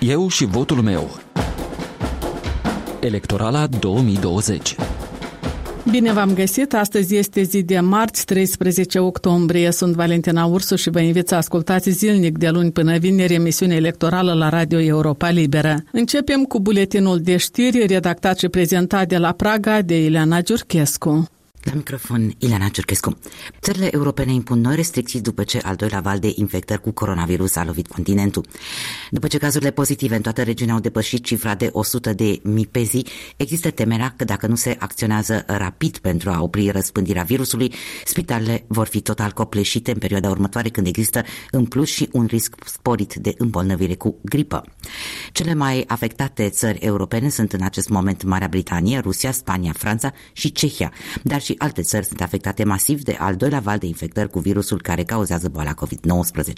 Eu și votul meu. Electorala 2020 Bine v-am găsit! Astăzi este zi de marți, 13 octombrie. Sunt Valentina Ursu și vă invit să ascultați zilnic de luni până vineri emisiunea electorală la Radio Europa Liberă. Începem cu buletinul de știri redactat și prezentat de la Praga de Ileana Giurchescu. La microfon, Ileana Ciurchescu. Țările europene impun noi restricții după ce al doilea val de infectări cu coronavirus a lovit continentul. După ce cazurile pozitive în toată regiunea au depășit cifra de 100 de mii pe zi, există temerea că dacă nu se acționează rapid pentru a opri răspândirea virusului, spitalele vor fi total copleșite în perioada următoare când există în plus și un risc sporit de îmbolnăvire cu gripă. Cele mai afectate țări europene sunt în acest moment Marea Britanie, Rusia, Spania, Franța și Cehia, dar și alte țări sunt afectate masiv de al doilea val de infectări cu virusul care cauzează boala COVID-19.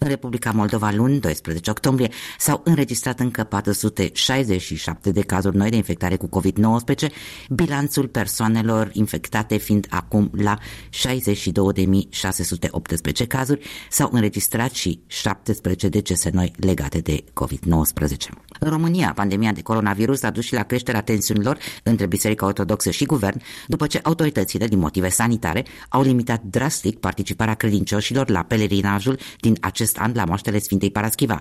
În Republica Moldova, luni 12 octombrie, s-au înregistrat încă 467 de cazuri noi de infectare cu COVID-19, bilanțul persoanelor infectate fiind acum la 62.618 cazuri, s-au înregistrat și 17 decese noi legate de COVID-19. În România, pandemia de coronavirus a dus și la creșterea tensiunilor între Biserica Ortodoxă și Guvern, după ce autoritățile, din motive sanitare, au limitat drastic participarea credincioșilor la pelerinajul din acest an la moaștele Sfintei Paraschiva,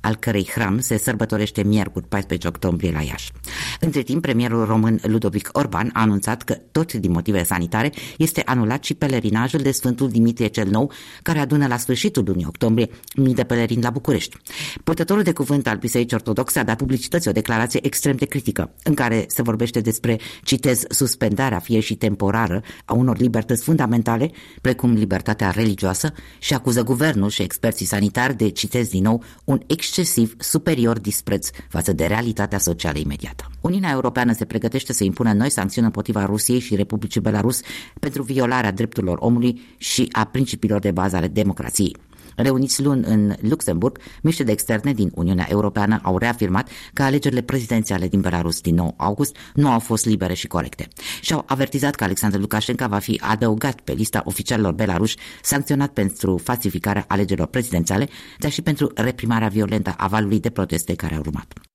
al cărei hram se sărbătorește miercuri 14 octombrie la Iași. Între timp, premierul român Ludovic Orban a anunțat că, tot din motive sanitare, este anulat și pelerinajul de Sfântul Dimitrie cel Nou, care adună la sfârșitul lunii octombrie mii de pelerini la București. Purtătorul de cuvânt al Bisericii Ortodoxe a dat publicității o declarație extrem de critică, în care se vorbește despre, citez, suspendarea fie și temporară a unor libertăți fundamentale, precum libertatea religioasă, și acuză guvernul și experții sanitari de, citez din nou, un excesiv superior dispreț față de realitatea socială imediată. Uniunea Europeană se pregătește să impună noi sancțiuni împotriva Rusiei și Republicii Belarus pentru violarea drepturilor omului și a principiilor de bază ale democrației. Reuniți luni în Luxemburg, miște de externe din Uniunea Europeană au reafirmat că alegerile prezidențiale din Belarus din 9 august nu au fost libere și corecte și au avertizat că Alexander Lukashenko va fi adăugat pe lista oficialilor belaruși sancționat pentru falsificarea alegerilor prezidențiale, dar și pentru reprimarea violentă a valului de proteste care a urmat.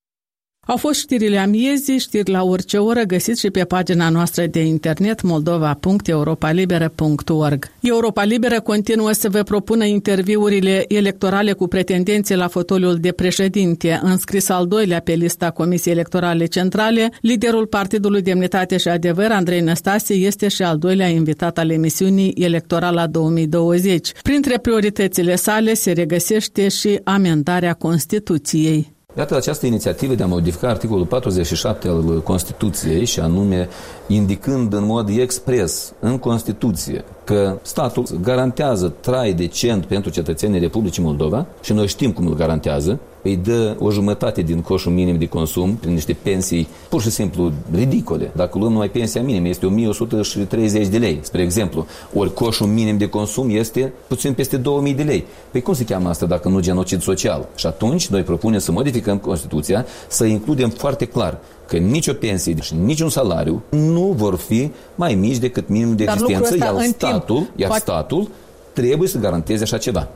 Au fost știrile amiezii, știri la orice oră, găsiți și pe pagina noastră de internet moldova.europalibere.org. Europa Liberă continuă să vă propună interviurile electorale cu pretendenții la fotoliul de președinte, înscris al doilea pe lista Comisiei Electorale Centrale. Liderul Partidului Demnitate și Adevăr, Andrei Năstase, este și al doilea invitat al emisiunii Electorala 2020. Printre prioritățile sale se regăsește și amendarea Constituției. Iată această inițiativă de a modifica articolul 47 al Constituției și anume indicând în mod expres în Constituție că statul garantează trai decent pentru cetățenii Republicii Moldova și noi știm cum îl garantează, îi dă o jumătate din coșul minim de consum prin niște pensii pur și simplu ridicole. Dacă luăm numai pensia minimă, este 1130 de lei, spre exemplu. Ori coșul minim de consum este puțin peste 2000 de lei. Păi cum se cheamă asta dacă nu genocid social? Și atunci noi propunem să modificăm Constituția, să includem foarte clar că nicio pensie și niciun salariu nu vor fi mai mici decât minimul de Dar existență, iar statul, timp, iar poate... statul trebuie să garanteze așa ceva.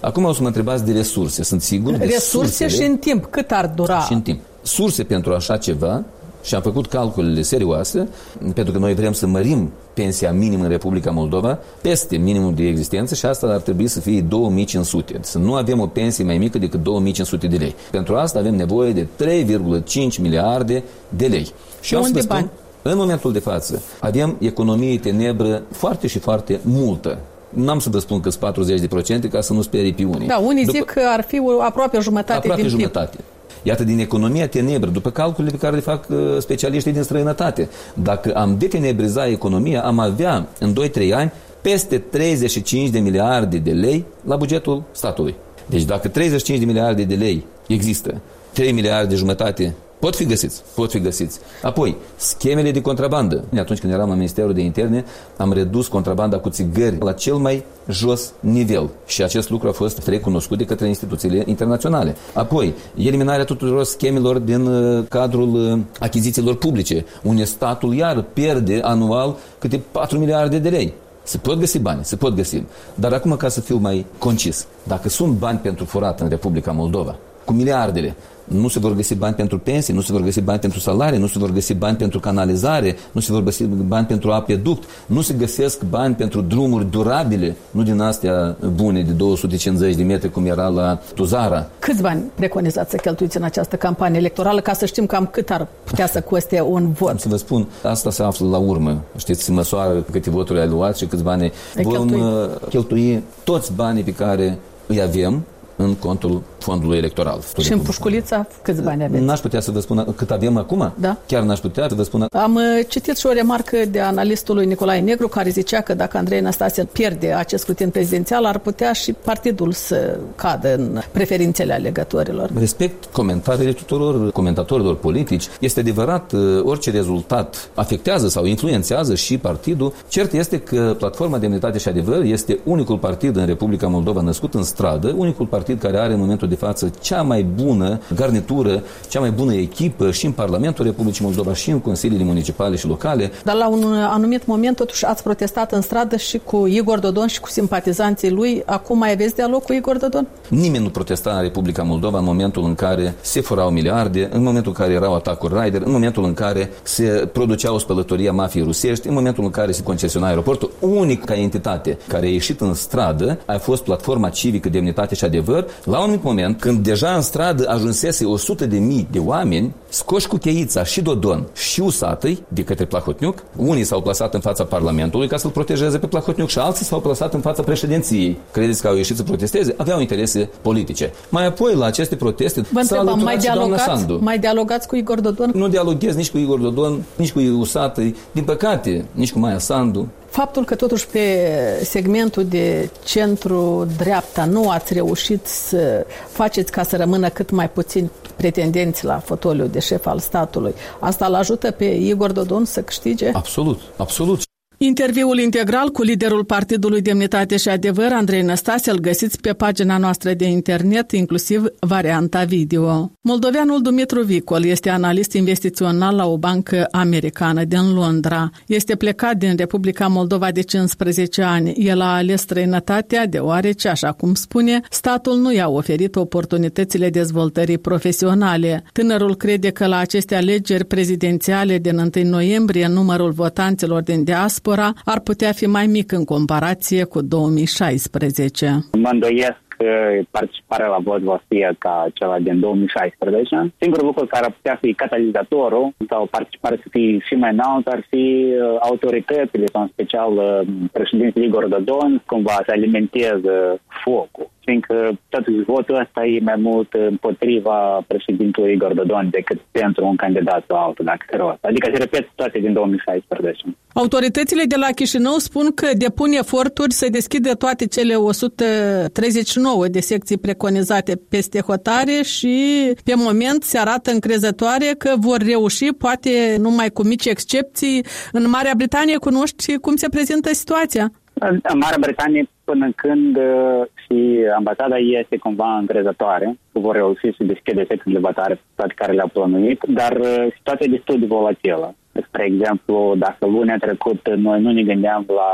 Acum o să mă întrebați de resurse. Sunt sigur de Resurse și în timp. Cât ar dura? Și în timp. Surse pentru așa ceva și am făcut calculele serioase, pentru că noi vrem să mărim pensia minimă în Republica Moldova peste minimul de existență și asta ar trebui să fie 2500. Să nu avem o pensie mai mică decât 2500 de lei. Pentru asta avem nevoie de 3,5 miliarde de lei. Și unde spun, bani? În momentul de față avem economie tenebră foarte și foarte multă n-am să vă spun că sunt 40% ca să nu sperii pe unii. Da, unii După, zic că ar fi aproape jumătate aproape din jumătate. PIB. Iată, din economia tenebră, după calculele pe care le fac uh, specialiștii din străinătate, dacă am detenebriza economia, am avea în 2-3 ani peste 35 de miliarde de lei la bugetul statului. Deci dacă 35 de miliarde de lei există, 3 miliarde de jumătate Pot fi găsiți, pot fi găsiți. Apoi, schemele de contrabandă. Atunci când eram la Ministerul de Interne, am redus contrabanda cu țigări la cel mai jos nivel și acest lucru a fost recunoscut de către instituțiile internaționale. Apoi, eliminarea tuturor schemelor din uh, cadrul uh, achizițiilor publice, unde statul iar pierde anual câte 4 miliarde de lei. Se pot găsi bani, se pot găsi. Dar acum, ca să fiu mai concis, dacă sunt bani pentru furat în Republica Moldova, cu miliardele nu se vor găsi bani pentru pensii, nu se vor găsi bani pentru salarii, nu se vor găsi bani pentru canalizare, nu se vor găsi bani pentru apeduct, nu se găsesc bani pentru drumuri durabile, nu din astea bune de 250 de metri cum era la Tuzara. Câți bani preconizați să cheltuiți în această campanie electorală ca să știm cam cât ar putea să coste un vot? Am să vă spun, asta se află la urmă. Știți, se măsoară câte voturi ai luat și câți bani vom cheltui. Uh, cheltui toți banii pe care îi avem în contul fondului electoral. Și în Pușculița câți bani aveți? N-aș putea să vă spun cât avem acum. Da. Chiar n-aș putea să vă spun. Am uh, citit și o remarcă de analistului Nicolae Negru care zicea că dacă Andrei Năstase pierde acest scrutin prezidențial, ar putea și partidul să cadă în preferințele alegătorilor. Respect comentariile tuturor comentatorilor politici. Este adevărat, uh, orice rezultat afectează sau influențează și partidul. Cert este că Platforma Demnitate și Adevăr este unicul partid în Republica Moldova născut în stradă, unicul partid care are în momentul de față cea mai bună garnitură, cea mai bună echipă și în Parlamentul Republicii Moldova și în consiliile municipale și locale. Dar la un anumit moment totuși ați protestat în stradă și cu Igor Dodon și cu simpatizanții lui. Acum mai aveți dialog cu Igor Dodon? Nimeni nu protesta în Republica Moldova în momentul în care se furau miliarde, în momentul în care erau atacuri Raider, în momentul în care se producea o spălătorie a mafiei rusești, în momentul în care se concesiona aeroportul. Unica entitate care a ieșit în stradă a fost platforma civică Demnitate și Adevăr, la un anumit moment, când deja în stradă ajunsese 100 de mii de oameni, scoși cu cheița și Dodon și Usatăi de către Plahotniuc, unii s-au plasat în fața Parlamentului ca să-l protejeze pe Plahotniuc și alții s-au plasat în fața președinției. Credeți că au ieșit să protesteze? Aveau interese politice. Mai apoi, la aceste proteste, Vă întrebam, mai dialogați, mai dialogați cu Igor Dodon? Nu dialoghez nici cu Igor Dodon, nici cu Usatăi, din păcate, nici cu Maia Sandu. Faptul că totuși pe segmentul de centru-dreapta nu ați reușit să faceți ca să rămână cât mai puțin pretendenți la fotoliu de șef al statului, asta îl ajută pe Igor Dodon să câștige? Absolut, absolut. Interviul integral cu liderul Partidului Demnitate și Adevăr, Andrei Năstase, îl găsiți pe pagina noastră de internet, inclusiv varianta video. Moldoveanul Dumitru Vicol este analist investițional la o bancă americană din Londra. Este plecat din Republica Moldova de 15 ani. El a ales străinătatea deoarece, așa cum spune, statul nu i-a oferit oportunitățile dezvoltării profesionale. Tânărul crede că la aceste alegeri prezidențiale din 1 noiembrie numărul votanților din diaspora diaspora ar putea fi mai mic în comparație cu 2016. Mă îndoiesc că participarea la vot va fi ca ceva din 2016. Singurul lucru care ar putea fi catalizatorul sau participarea să fie și mai înalt ar fi uh, autoritățile, sau în special uh, președintele Igor Dodon, cumva să alimenteze focul fiindcă totuși votul ăsta e mai mult împotriva președintelui Igor Dodon decât pentru un candidat sau altul, dacă se rost. Adică se repet toate din 2016. Autoritățile de la Chișinău spun că depun eforturi să deschidă toate cele 139 de secții preconizate peste hotare și pe moment se arată încrezătoare că vor reuși, poate numai cu mici excepții. În Marea Britanie cunoști cum se prezintă situația? În Marea Britanie până când uh, și ambasada este cumva încrezătoare că vor reuși să deschide secțiile de votare toate care le-au plănuit, dar uh, situația e destul de volatilă. Spre exemplu, dacă lunea trecută noi nu ne gândeam la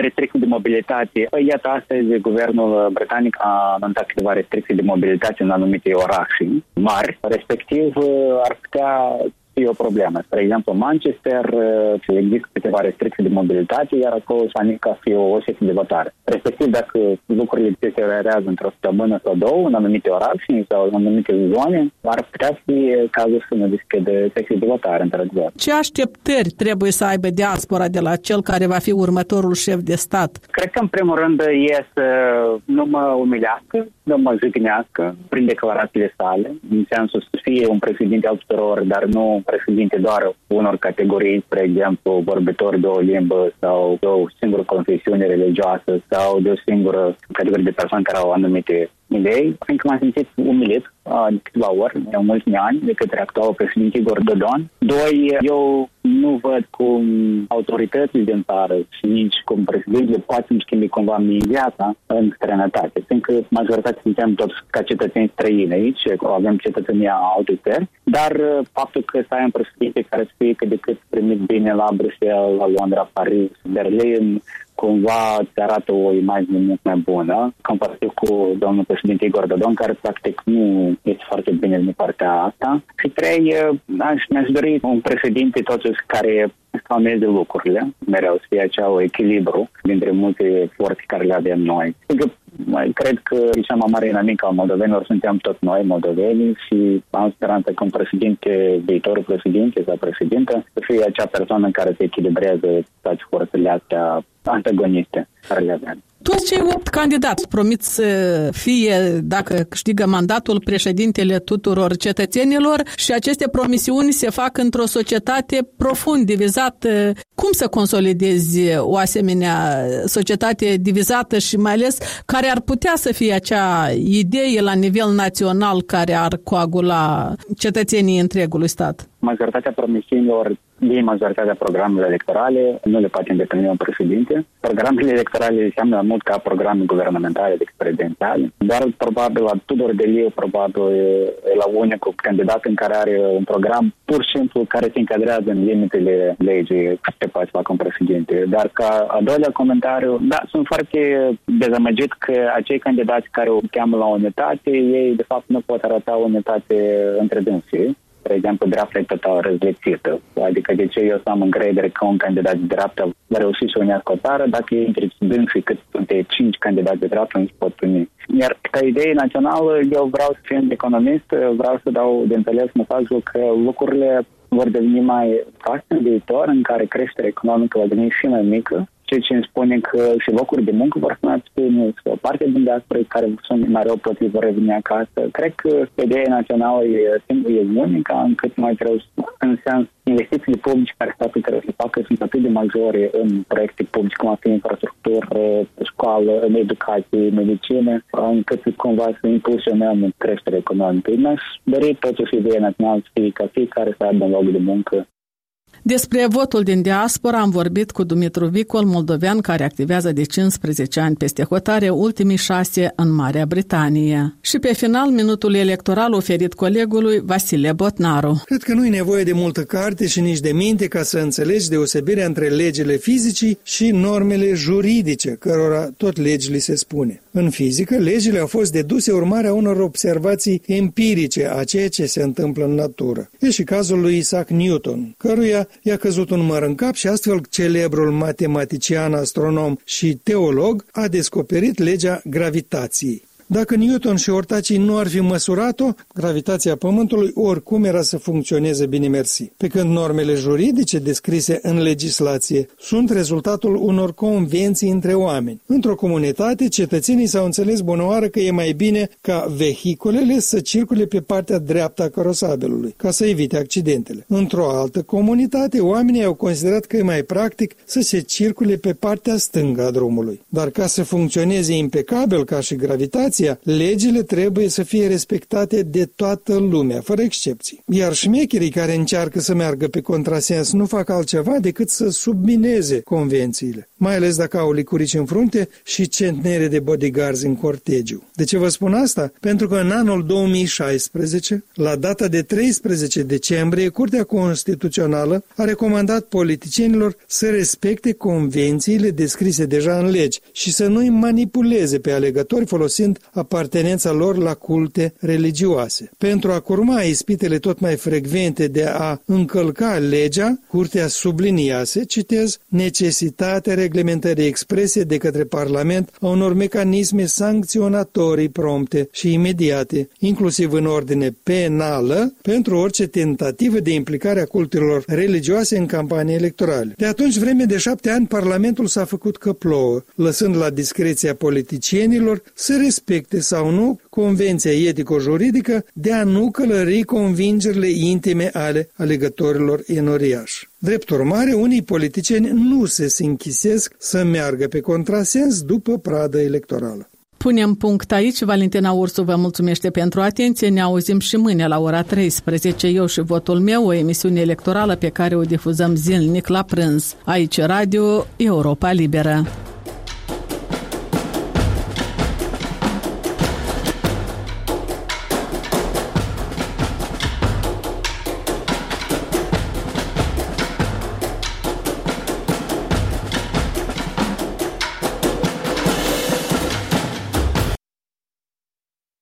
restricții de mobilitate, păi iată astăzi guvernul britanic a anunțat câteva restricții de mobilitate în anumite orașe mari, respectiv uh, ar putea fi o problemă. Spre exemplu, Manchester uh, există câteva restricții de mobilitate, iar acolo s-a ca fi o, o secție de votare. Respectiv, dacă lucrurile se deteriorează într-o săptămână sau două, în anumite orașe sau în anumite zone, ar putea fi cazul să ne deschide secții de votare, într-adevăr. Ce așteptări trebuie să aibă diaspora de la cel care va fi următorul șef de stat? Cred că, în primul rând, e să nu mă umilească, nu mă jignească prin declarațiile sale, în sensul să fie un președinte al tuturor, dar nu președinte doar unor categorii, spre exemplu, vorbitori de o limbă sau de o singură confesiune religioasă sau de o singură categorie de persoane care au anumite idei, fiindcă m-am simțit umilit uh, de câteva ori, de mulți ani, de către actualul președinte Igor Dodon. Doi, eu nu văd cum autoritățile din țară și nici cum președintele poate să-mi schimbi cumva mie viața în străinătate. Fiindcă majoritatea suntem toți ca cetățeni străini aici, avem cetățenia altor țări, dar uh, faptul că să ai un președinte care să fie cât de cât primit bine la Bruxelles, la Londra, Paris, Berlin, cumva îți arată o imagine mult mai bună, comparativ cu domnul președinte Igor Dodon, care practic nu este foarte bine din partea asta. Și trei, aș, mi-aș dori un președinte totuși care calmeze lucrurile, mereu să fie acea echilibru dintre multe forțe care le avem noi. Adică, mai cred că cea mai mare inamică a moldovenilor suntem tot noi, moldovenii, și am speranță că un președinte, viitorul președinte sau președintă, să fie acea persoană care să echilibrează toate forțele astea antagoniste care le avem. Toți cei opt candidați promit să fie, dacă câștigă mandatul, președintele tuturor cetățenilor și aceste promisiuni se fac într-o societate profund divizată. Cum să consolidezi o asemenea societate divizată și mai ales care ar putea să fie acea idee la nivel național care ar coagula cetățenii întregului stat? Majoritatea promisiunilor din majoritatea programelor electorale nu le poate îndeplini un președinte. Programele electorale înseamnă mult ca programe guvernamentale, deci prezidențiale, dar probabil la Tudor de Liu, probabil e la unicul candidat în care are un program pur și simplu care se încadrează în limitele legii ce poate facă un președinte. Dar ca a doilea comentariu, da, sunt foarte dezamăgit că acei candidați care o cheamă la unitate, ei de fapt nu pot arăta unitate între dânsii de exemplu, dreapta e total răzlețită. Adică de ce eu să am încredere că un candidat de dreapta va reuși să unească o țară dacă e între dânsii cât sunt cinci candidați de dreapta nu se pot uni. Iar ca idee națională, eu vreau să fiu economist, vreau să dau de înțeles mesajul că lucrurile vor deveni mai faste în viitor, în care creșterea economică va deveni și mai mică ceea ce îmi spune că și locuri de muncă vor fi mulți. O parte din diaspora care sunt mai rău plătiți vor reveni acasă. Cred că ideea națională e, e unică, încât mai trebuie, în sens, investițiile publice care statul trebuie să facă sunt atât de majore în proiecte publice, cum ar fi infrastructură, școală, în educație, medicină, încât cumva să impulsionăm creșterea economică. Mi-aș dori totuși ideea națională să fie ca fiecare să aibă un loc de muncă despre votul din diaspora am vorbit cu Dumitru Vicol, moldovean care activează de 15 ani peste hotare, ultimii șase în Marea Britanie. Și pe final, minutul electoral oferit colegului Vasile Botnaru. Cred că nu e nevoie de multă carte și nici de minte ca să înțelegi deosebirea între legile fizicii și normele juridice, cărora tot legile se spune. În fizică, legile au fost deduse urmarea unor observații empirice a ceea ce se întâmplă în natură. E și cazul lui Isaac Newton, căruia i-a căzut un măr în cap și astfel celebrul matematician, astronom și teolog a descoperit legea gravitației. Dacă Newton și ortacii nu ar fi măsurat-o, gravitația Pământului oricum era să funcționeze bine mersi. Pe când normele juridice descrise în legislație sunt rezultatul unor convenții între oameni. Într-o comunitate, cetățenii s-au înțeles bunoară că e mai bine ca vehiculele să circule pe partea dreaptă a carosabilului, ca să evite accidentele. Într-o altă comunitate, oamenii au considerat că e mai practic să se circule pe partea stângă a drumului. Dar ca să funcționeze impecabil ca și gravitația, Constituția, legile trebuie să fie respectate de toată lumea, fără excepții. Iar șmecherii care încearcă să meargă pe contrasens nu fac altceva decât să submineze convențiile, mai ales dacă au licurici în frunte și centnere de bodyguards în cortegiu. De ce vă spun asta? Pentru că în anul 2016, la data de 13 decembrie, Curtea Constituțională a recomandat politicienilor să respecte convențiile descrise deja în legi și să nu-i manipuleze pe alegători folosind apartenența lor la culte religioase. Pentru a curma ispitele tot mai frecvente de a încălca legea, Curtea subliniase, citez, necesitatea reglementării exprese de către Parlament a unor mecanisme sancționatorii prompte și imediate, inclusiv în ordine penală, pentru orice tentativă de implicare a cultelor religioase în campanii electorale. De atunci, vreme de șapte ani, Parlamentul s-a făcut că plouă, lăsând la discreția politicienilor să respecte respecte sau nu convenția etico-juridică de a nu călări convingerile intime ale alegătorilor enoriași. Drept urmare, unii politicieni nu se închisesc să meargă pe contrasens după pradă electorală. Punem punct aici. Valentina Ursu vă mulțumește pentru atenție. Ne auzim și mâine la ora 13. Eu și votul meu, o emisiune electorală pe care o difuzăm zilnic la prânz. Aici Radio Europa Liberă.